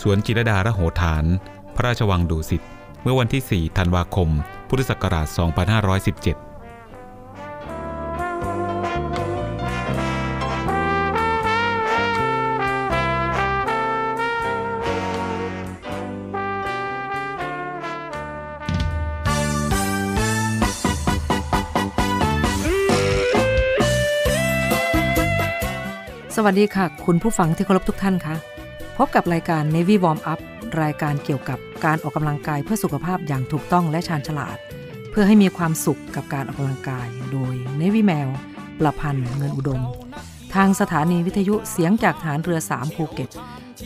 สวนจิรดาระโหฐาน พระราชวังดุสิต เมื่อวันที่ 4 ธันวาคม พุทธศักราช 2517สวัสดีค่ะ คุณผู้ฟังที่เคารพทุกท่านคะ พบกับรายการ Navy Warm Up รายการเกี่ยวกับการออกกำลังกายเพื่อสุขภาพอย่างถูกต้องและชาญฉลาด เพื่อให้มีความสุขกับการออกกำลังกาย โดย Navy แมว ประพันธ์เงินอุดม ทางสถานีวิทยุเสียงจากฐานเรือ 3 ภูเก็ต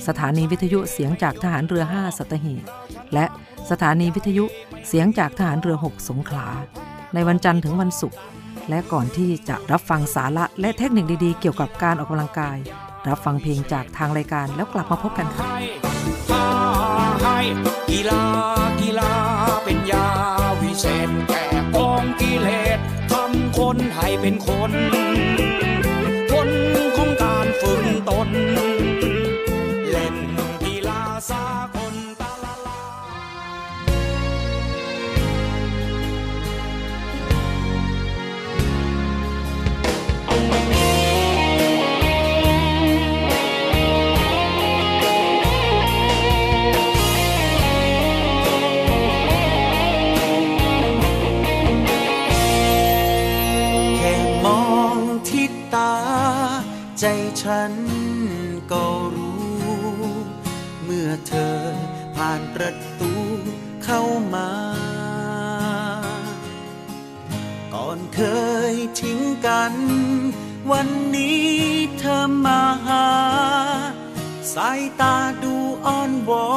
สถานีวิทยุเสียงจากทหารเรือ 5 สัตหีบและสถานีวิทยุเสียงจากทหารเรือ 6 สงขลา ในวันจันทร์ถึงวันศุกร์และก่อนที่จะรับฟังสาระและเทคนิคดีๆ เกี่ยวกับการออกกำลังกาย รับฟังเพลงจากทางรายการแล้วกลับมาพบกันค่ะฟ้าให้กีฬากีฬาเป็นยาวิเศษแก่กองกิเลสทำคนให้เป็นคนคนของการฝึก ฉันก็รู้ เมื่อเธอผ่านประตูเข้ามา ก่อนเคยทิ้งกัน วันนี้เธอมาหา สายตาดูอ้อนวอ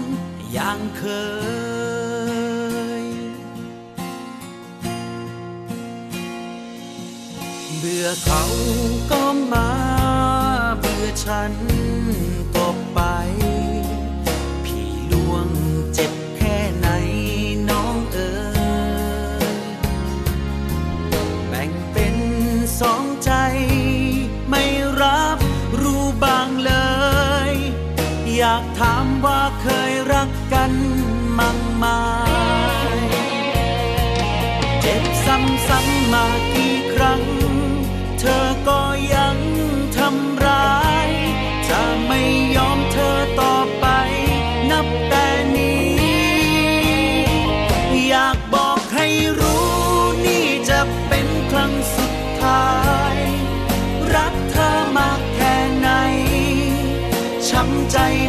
นอย่างเคย เบื่อเขาก็มา เบื่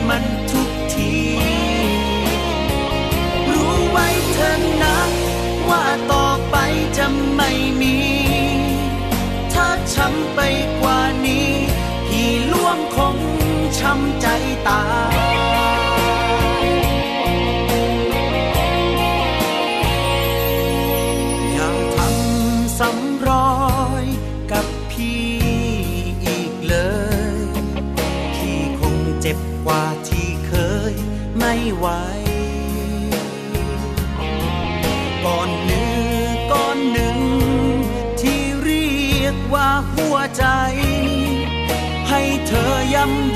มันทุกที รู้ไว้เธอนะ ว่าต่อไปจะไม่มี ถ้าช้ำไปกว่านี้ พี่ล่วงคงช้ำใจตาย ธ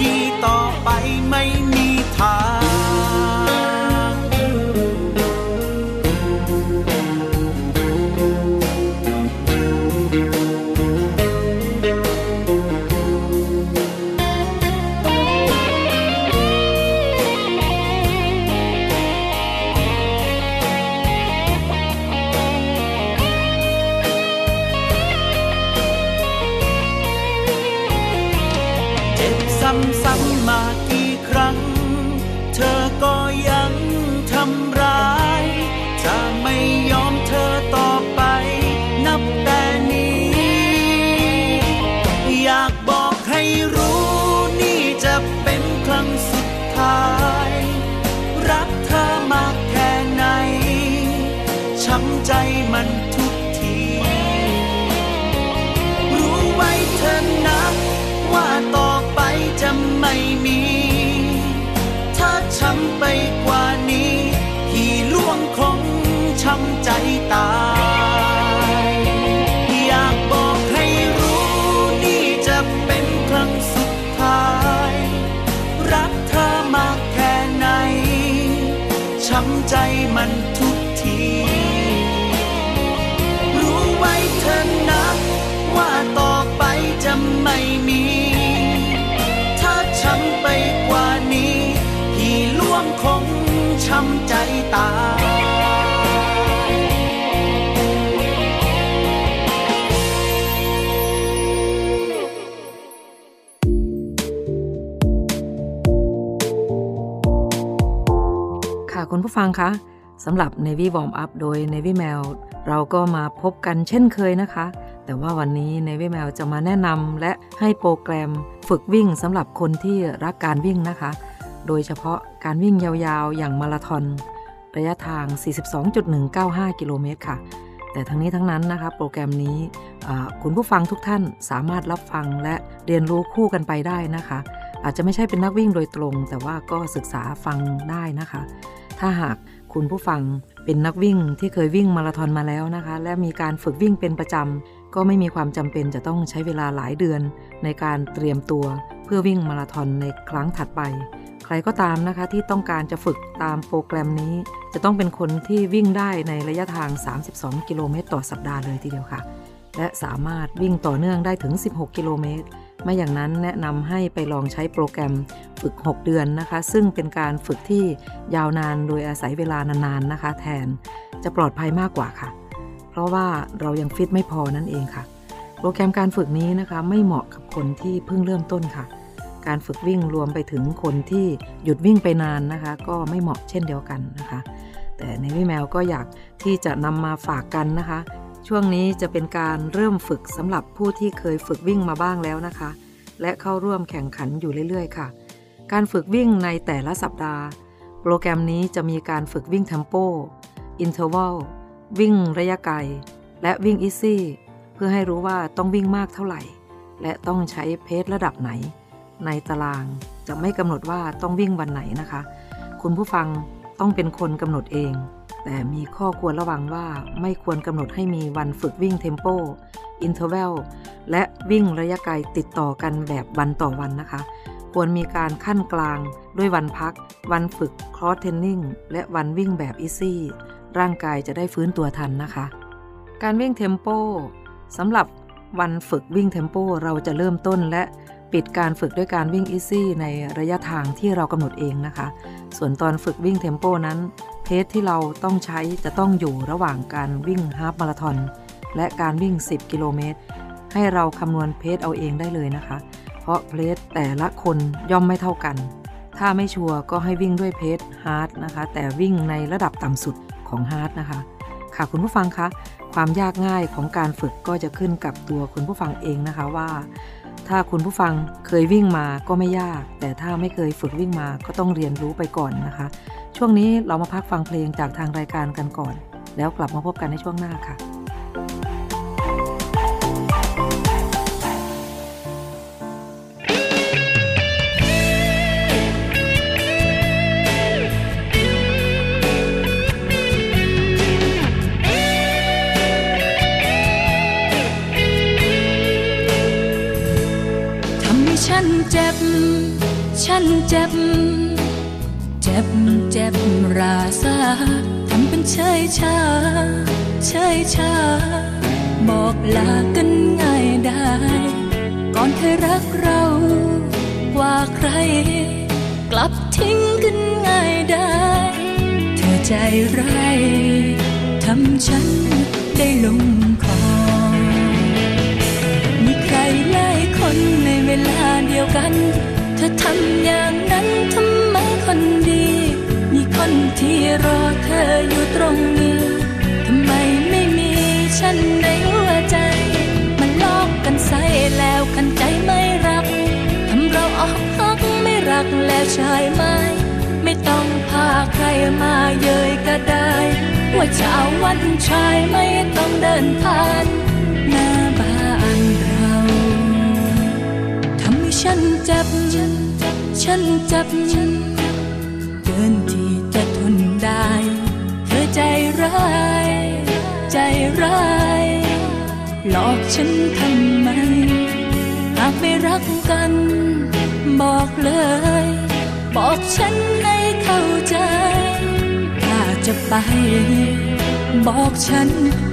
ช้ำไปกว่านี้ ที่ล่วงคงช้ำใจตา ตา ค่ะคุณผู้ฟังคะสำหรับ Navy Warm Up โดย Navy Mail เราก็มาพบกันเช่นเคยนะคะ แต่ว่าวันนี้ Navy Mail จะมาแนะนำและให้โปรแกรมฝึกวิ่งสำหรับคนที่รักการวิ่งนะคะ โดยเฉพาะการวิ่งยาวๆ อย่างมาราธอน ระยะทาง 42.195 กิโลเมตรค่ะ แต่ทั้งนี้ทั้งนั้นนะคะโปรแกรมนี้คุณผู้ฟังทุกท่านสามารถรับฟังและเรียนรู้คู่กันไปได้นะคะ อาจจะไม่ใช่เป็นนักวิ่งโดยตรง แต่ว่าก็ศึกษาฟังได้นะคะ ถ้าหากคุณผู้ฟังเป็นนักวิ่งที่เคยวิ่งมาราธอนมาแล้วนะคะ และมีการฝึกวิ่งเป็นประจำก็ไม่มีความจำเป็นจะต้องใช้เวลาหลายเดือน ในการเตรียมตัวเพื่อวิ่งมาราธอนในครั้งถัดไป ใครก็ตามนะคะที่ต้องการจะฝึกตามโปรแกรมนี้ จะต้องเป็นคนที่วิ่งได้ในระยะทาง 32 กิโลเมตรต่อสัปดาห์เลยทีเดียวค่ะ และสามารถวิ่งต่อเนื่องได้ถึง 16 กิโลเมตรไม่อย่างนั้นแนะนำให้ไปลองใช้โปรแกรมฝึก 6 เดือนนะคะ ซึ่งเป็นการฝึกที่ยาวนานโดยอาศัยเวลานานๆนะคะ แทนจะปลอดภัยมากกว่าค่ะ เพราะว่าเรายังฟิตไม่พอนั่นเองค่ะ โปรแกรมการฝึกนี้นะคะ ไม่เหมาะกับคนที่เพิ่งเริ่มต้นค่ะ การฝึกวิ่งรวมไปถึงคนที่หยุดวิ่งไปนานนะคะ ก็ไม่เหมาะเช่นเดียวกันนะคะ แต่ในวิแมวก็อยากที่จะนำมาฝากกันนะคะ ช่วงนี้จะเป็นการเริ่มฝึกสำหรับผู้ที่เคยฝึกวิ่งมาบ้างแล้วนะคะ และเข้าร่วมแข่งขันอยู่เรื่อยๆ ค่ะ การฝึกวิ่งในแต่ละสัปดาห์ โปรแกรมนี้จะมีการฝึกวิ่ง tempo interval วิ่งระยะไกล และวิ่ง easy เพื่อให้รู้ว่าต้องวิ่งมากเท่าไหร่ และต้องใช้ pace ระดับไหน ในตาราง จะไม่กำหนดว่าต้องวิ่งวันไหนนะคะ คุณผู้ฟังต้องเป็นคนกำหนดเอง แต่มีข้อควรระวังว่าไม่ควรกำหนดให้มีวันฝึกวิ่ง tempo interval และวิ่งระยะไกลติดต่อกันแบบวันต่อวันนะคะ ควรมีการคั่นกลางด้วยวันพัก วันฝึก cross training และวันวิ่งแบบ easy ร่างกายจะได้ฟื้นตัวทันนะคะ การวิ่ง tempo สำหรับวันฝึกวิ่ง tempo เราจะเริ่มต้นและ ปิดการฝึกด้วยการวิ่ง easy ในระยะทางที่เรากำหนดเองนะคะ ส่วนตอนฝึกวิ่ง tempo นั้น pace ที่เราต้องใช้จะต้องอยู่ระหว่างการวิ่ง half marathon และการวิ่ง 10 กิโลเมตร ให้เราคำนวณ pace เอาเองได้เลยนะคะ เพราะ pace แต่ละคนย่อมไม่เท่ากัน ถ้าไม่ชัวร์ก็ให้วิ่งด้วย pace hard นะคะ แต่วิ่งในระดับต่ำสุดของ hard นะคะ ค่ะคุณผู้ฟังคะความยากง่ายของการฝึกก็จะขึ้นกับตัวคุณผู้ฟังเองนะคะว่า ถ้าคุณผู้ฟังเคยวิ่งมาก็ไม่ยาก แต่ถ้าไม่เคยฝึกวิ่งมาก็ต้องเรียนรู้ไปก่อนนะคะ ช่วงนี้เรามาพักฟังเพลงจากทางรายการกันก่อน แล้วกลับมาพบกันในช่วงหน้าค่ะ ฉันเจ็บ ฉันเจ็บ เจ็บเจ็บราซาทำเป็นเฉยชา เฉยชา บอกลากันง่ายได้ ก่อนเคยรักเรากว่าใคร กลับทิ้งกันง่ายได้ เธอใจร้ายทำฉันได้ลงคอ คนในเวลาเดียวกัน เธอทำอย่างนั้นทำไมคนดี มีคนที่รอเธออยู่ตรงนี้ ทำไมไม่มีฉันในหัวใจ มันลอกกันใส่แล้วกันใจไม่รัก ทำเราออกฮักไม่รักแล้วใช่ไหมไม่ต้องพาใครมาเย้ยก็ได้ ว่าเช้าวันชายไม่ต้องเดินผ่าน นจ็บฉันจ็บเกินที่จะทนได้เธอใจร้าย ใจร้าย หลอกฉันทำไม หากไม่รักกัน บอกเลย บอกฉันให้เข้าใจ ถ้าจะไป บอกฉัน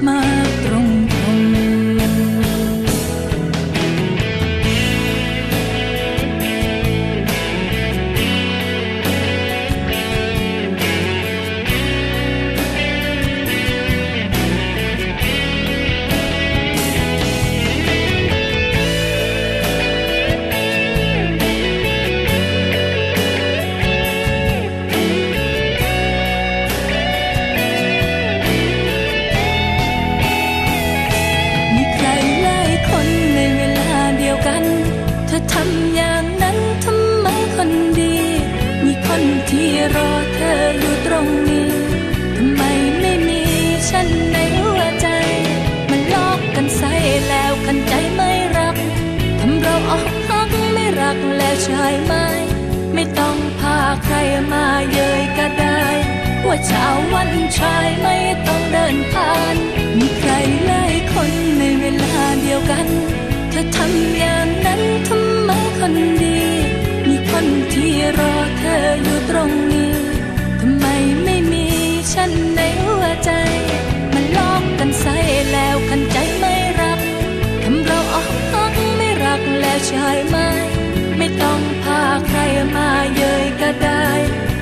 มาตรง รอเธออยู่ตรงนี้ ทำไมไม่มีฉันในหัวใจ มันลอกกันใส่แล้วกันใจไม่รัก ทำเราออกฮักไม่รักแล้วใช่ไหมไม่ต้องพาใครมาเย้ยก็ได้ ว่าเช้าวันชายไม่ต้องเดินผ่าน มีใครหลายคนในเวลาเดียวกัน เธอทำอย่างนั้นทำไมคนดี มีคนที่รอเธออยู่ตรง ใช่ไหม ไม่ต้องพาใครมาเย้ยก็ได้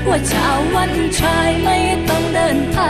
ว่าเช้าวันชายไม่ต้องเดินผ่าน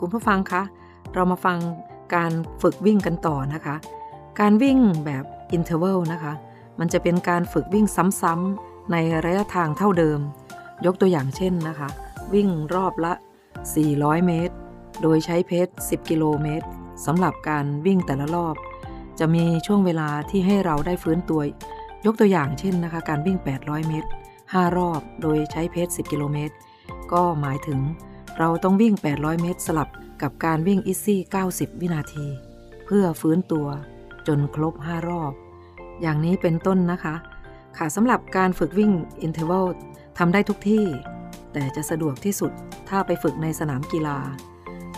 คุณผู้ฟังคะเรามาฟังการฝึกวิ่งกันต่อนะคะ การวิ่งแบบ interval นะคะ มันจะเป็นการฝึกวิ่งซ้ำๆในระยะทางเท่าเดิม ยกตัวอย่างเช่นนะคะ วิ่งรอบละ 400 เมตร โดยใช้ pace 10 กิโลเมตรสำหรับการวิ่งแต่ละรอบ จะมีช่วงเวลาที่ให้เราได้ฟื้นตัวยกตัวอย่างเช่นนะคะ การวิ่ง 800 เมตร 5 รอบ โดยใช้ pace 10 กิโลเมตร ก็หมายถึง เราต้องวิ่ง 800 เมตรสลับกับการวิ่ง easy 90 วินาที เพื่อฟื้นตัว จนครบ 5 รอบ อย่างนี้เป็นต้นนะคะ ค่ะสำหรับการฝึกวิ่ง interval ทำได้ทุกที่ แต่จะสะดวกที่สุดถ้าไปฝึกในสนามกีฬา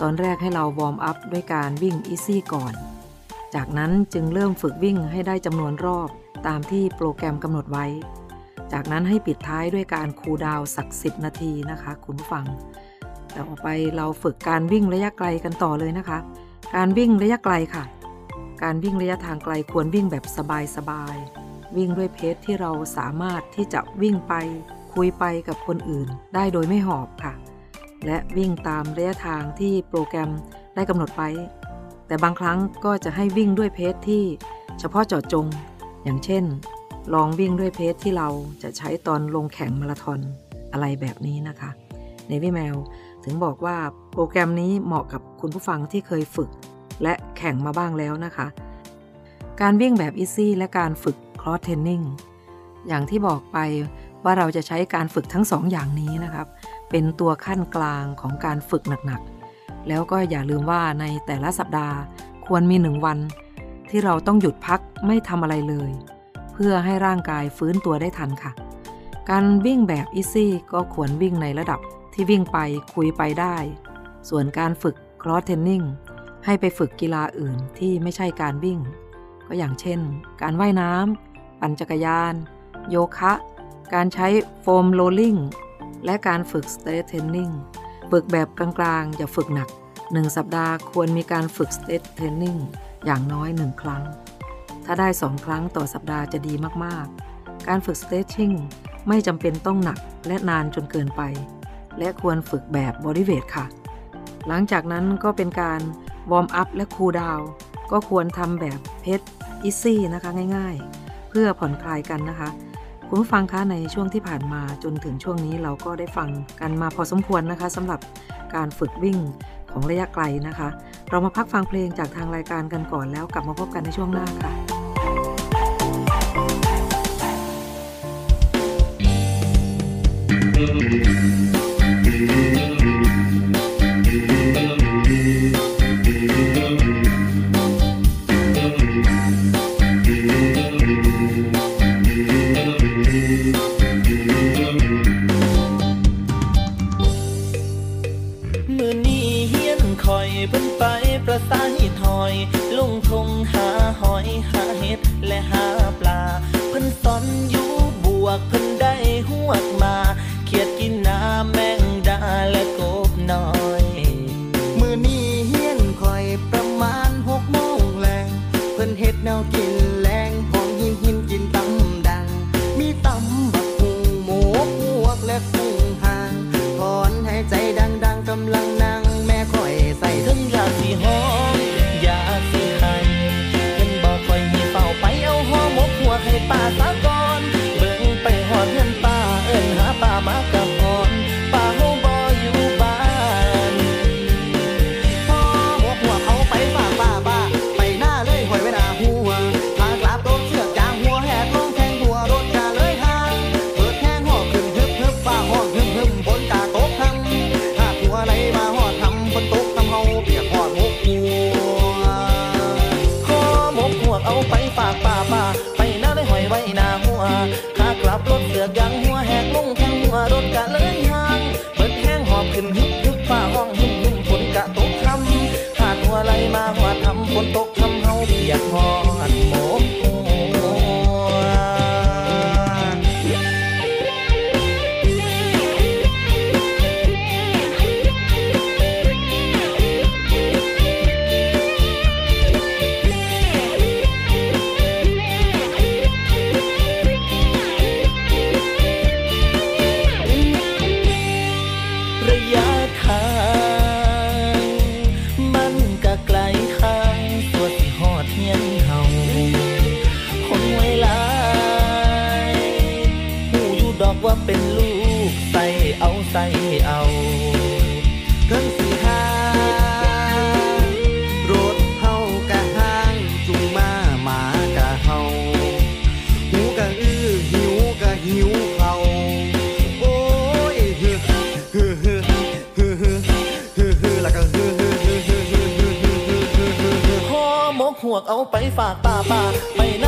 ตอนแรกให้เรา warm up ด้วยการวิ่ง easy ก่อน จากนั้นจึงเริ่มฝึกวิ่งให้ได้จำนวนรอบตามที่โปรแกรมกำหนดไว้ จากนั้นให้ปิดท้ายด้วยการ cool down สัก 10 นาทีนะคะ คุณผู้ฟัง ต่อไปเราฝึกการวิ่งระยะไกลกันต่อเลยนะคะ การวิ่งระยะไกลค่ะ การวิ่งระยะทางไกลควรวิ่งแบบสบายๆ วิ่งด้วย pace ที่เราสามารถที่จะวิ่งไปคุยไปกับคนอื่น ได้โดยไม่หอบค่ะ และวิ่งตามระยะทางที่โปรแกรมได้กำหนดไว้ แต่บางครั้งก็จะให้วิ่งด้วยเพจที่เฉพาะเจาะจง อย่างเช่น ลองวิ่งด้วยเพจที่เราจะใช้ตอนลงแข่งมาราธอนอะไรแบบนี้นะคะ ในวิแมว ถึงบอกว่าโปรแกรมนี้เหมาะกับคุณผู้ฟังที่เคยฝึก และแข่งมาบ้างแล้วนะคะ การวิ่งแบบอีซี่และการฝึกคลอสเทนนิ่งอย่างที่บอกไปว่าเราจะใช้การฝึกทั้งสองอย่างนี้นะครับ เป็นตัวขั้นกลางของการฝึกหนักๆ แล้วก็อย่าลืมว่าในแต่ละสัปดาห์ควรมีหนึ่งวัน ที่เราต้องหยุดพักไม่ทำอะไรเลย เพื่อให้ร่างกายฟื้นตัวได้ทันค่ะ การวิ่งแบบอีซี่ก็ควรวิ่งในระดับ ที่วิ่งไปคุยไปได้ ส่วนการฝึกคลอสเทนนิ่งให้ไปฝึกกีฬาอื่นที่ไม่ใช่การวิ่ง ก็อย่างเช่น การว่ายน้ำปั่นจักรยาน โยคะ การใช้ foam rolling และการฝึก strength training ฝึกแบบกลางๆ อย่าฝึกหนัก 1 สัปดาห์ควรมีการฝึก strength training อย่างน้อย 1 ครั้ง ถ้าได้ 2 ครั้งต่อสัปดาห์จะดีมากๆ การฝึก stretching ไม่จำเป็นต้องหนักและนานจนเกินไป และควรฝึกแบบ bodyweight ค่ะ หลังจากนั้นก็เป็นการ warm up และ cool down ก็ควรทำแบบ pace easy นะคะง่ายๆ เพื่อผ่อนคลายกันนะคะ คุณผู้ฟังคะในช่วงที่ผ่านมาจนถึงช่วงนี้เราก็ได้ฟังกันมาพอสมควรนะคะสำหรับการฝึกวิ่งของระยะไกลนะคะ เรามาพักฟังเพลงจากทางรายการกันก่อนแล้วกลับมาพบกันในช่วงหน้าค่ะมื เอาไปฝากป้าป้าไปหน้า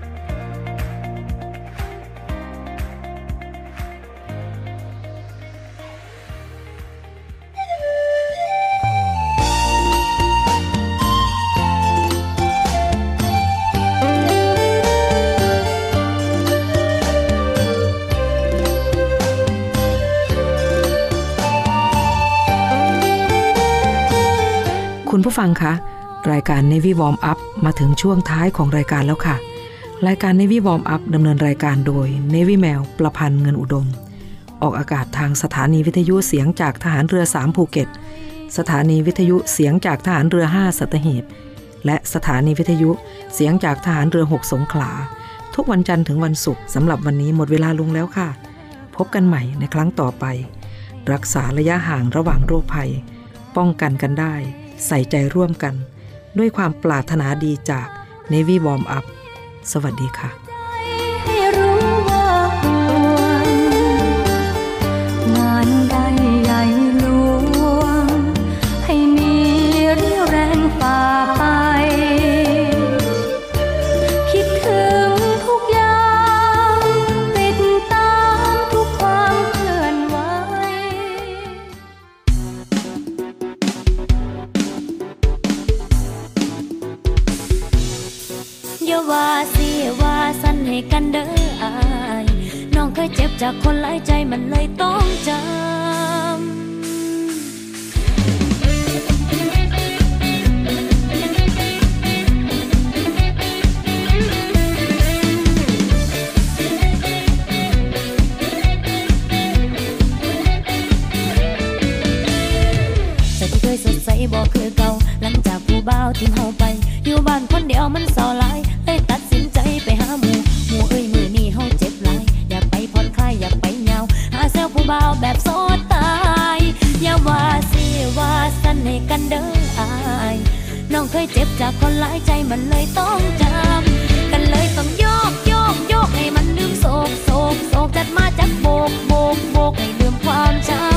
คุณผู้ฟังคะรายการ Navy Warm Up มาถึงช่วงท้ายของรายการแล้วค่ะ รายการ Navy Warm Up ดำเนินรายการโดย Navy แมวประพันธ์เงินอุดม ออกอากาศทางสถานีวิทยุเสียงจากทหารเรือ 3 ภูเก็ต สถานีวิทยุเสียงจากทหารเรือ 5 สัตหีบ และสถานีวิทยุเสียงจากทหารเรือ 6 สงขลา ทุกวันจันทร์ถึงวันศุกร์สำหรับวันนี้หมดเวลาลงแล้วค่ะ พบกันใหม่ในครั้งต่อไป รักษาระยะห่างระหว่างโรคภัย ป้องกันกันได้ ใส่ใจร่วมกัน ด้วยความปรารถนาดีจาก Navy Warm Up สวัสดีค่ะ ว่าสิว่าสั้นให้กันเด้ออายน้องเคยเจ็บจากคนหลายใจมันเลยต้องจำแต่ที่เคยสดใสบอกคือเก่าหลังจากผู้บ่าวทิ้งเฮาไป อยู่บ้านคนเดียวมันเศร้าหลาย ให้กันเด้ออายน้องเคยเจ็บจากคนหลายใจมันเลยต้องจำกันเลยต้องโยกโยกโยกให้มันลืมโศกโศกโศกจัดมาจากโบกโบกโบกให้ลืมความจำ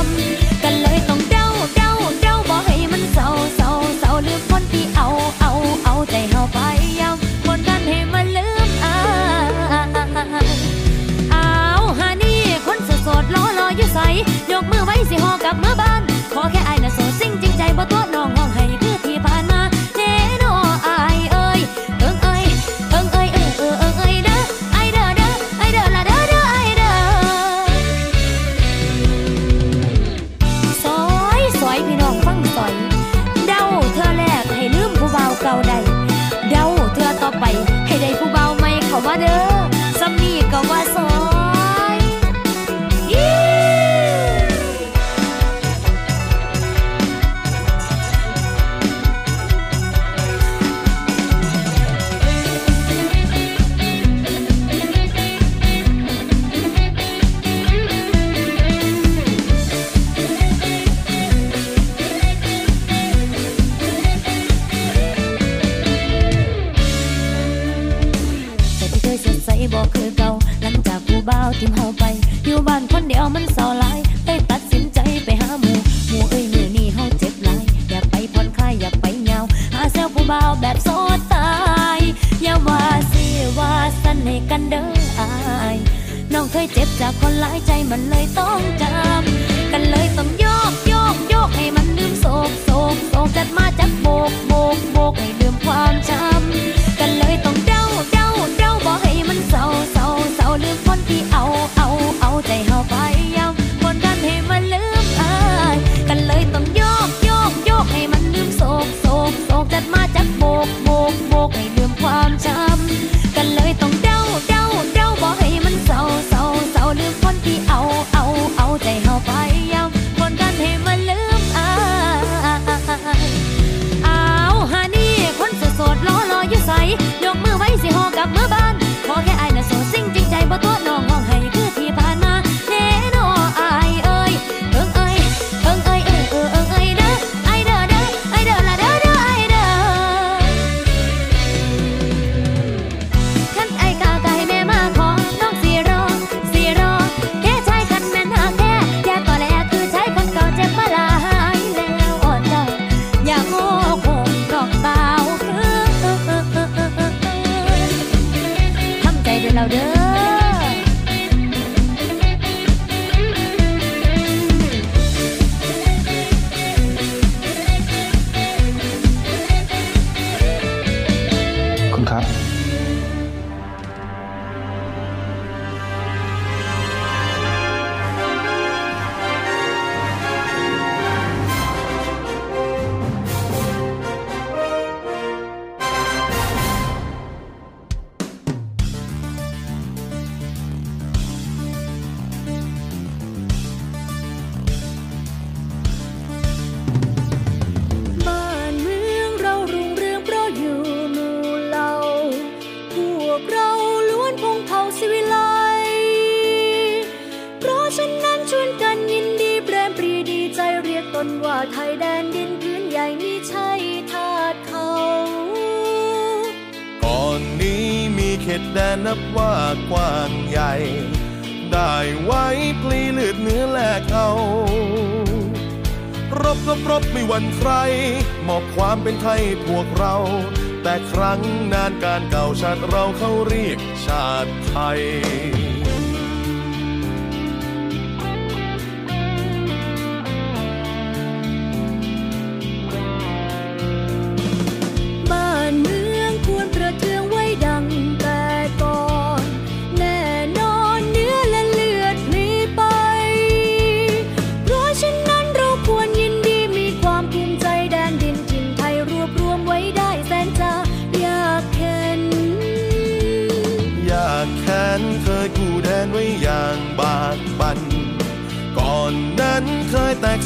กชาติไทย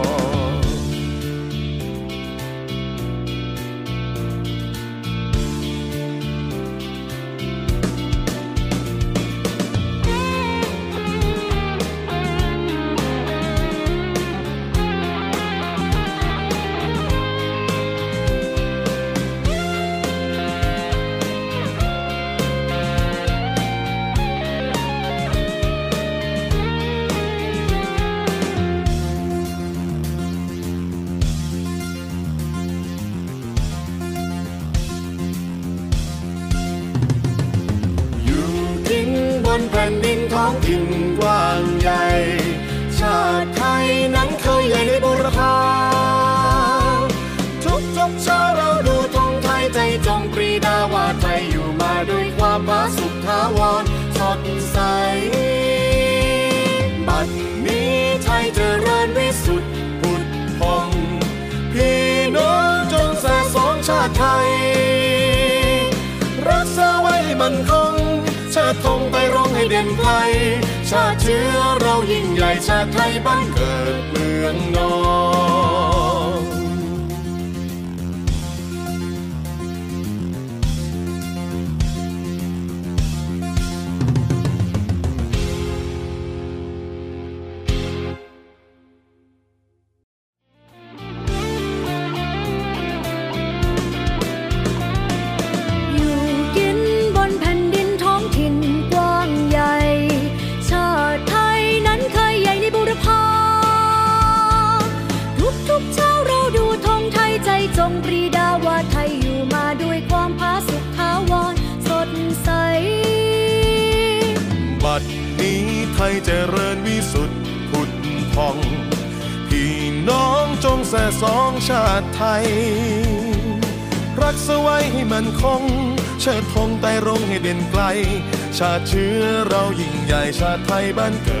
น ยนไกล ชาติเชื้อเรายิ่งใหญ่ชาติไทยบ้านเกิดเมืองนอน ชาติเชื้อเรายิ่งใหญ่ชาติไทยบ้านเกิด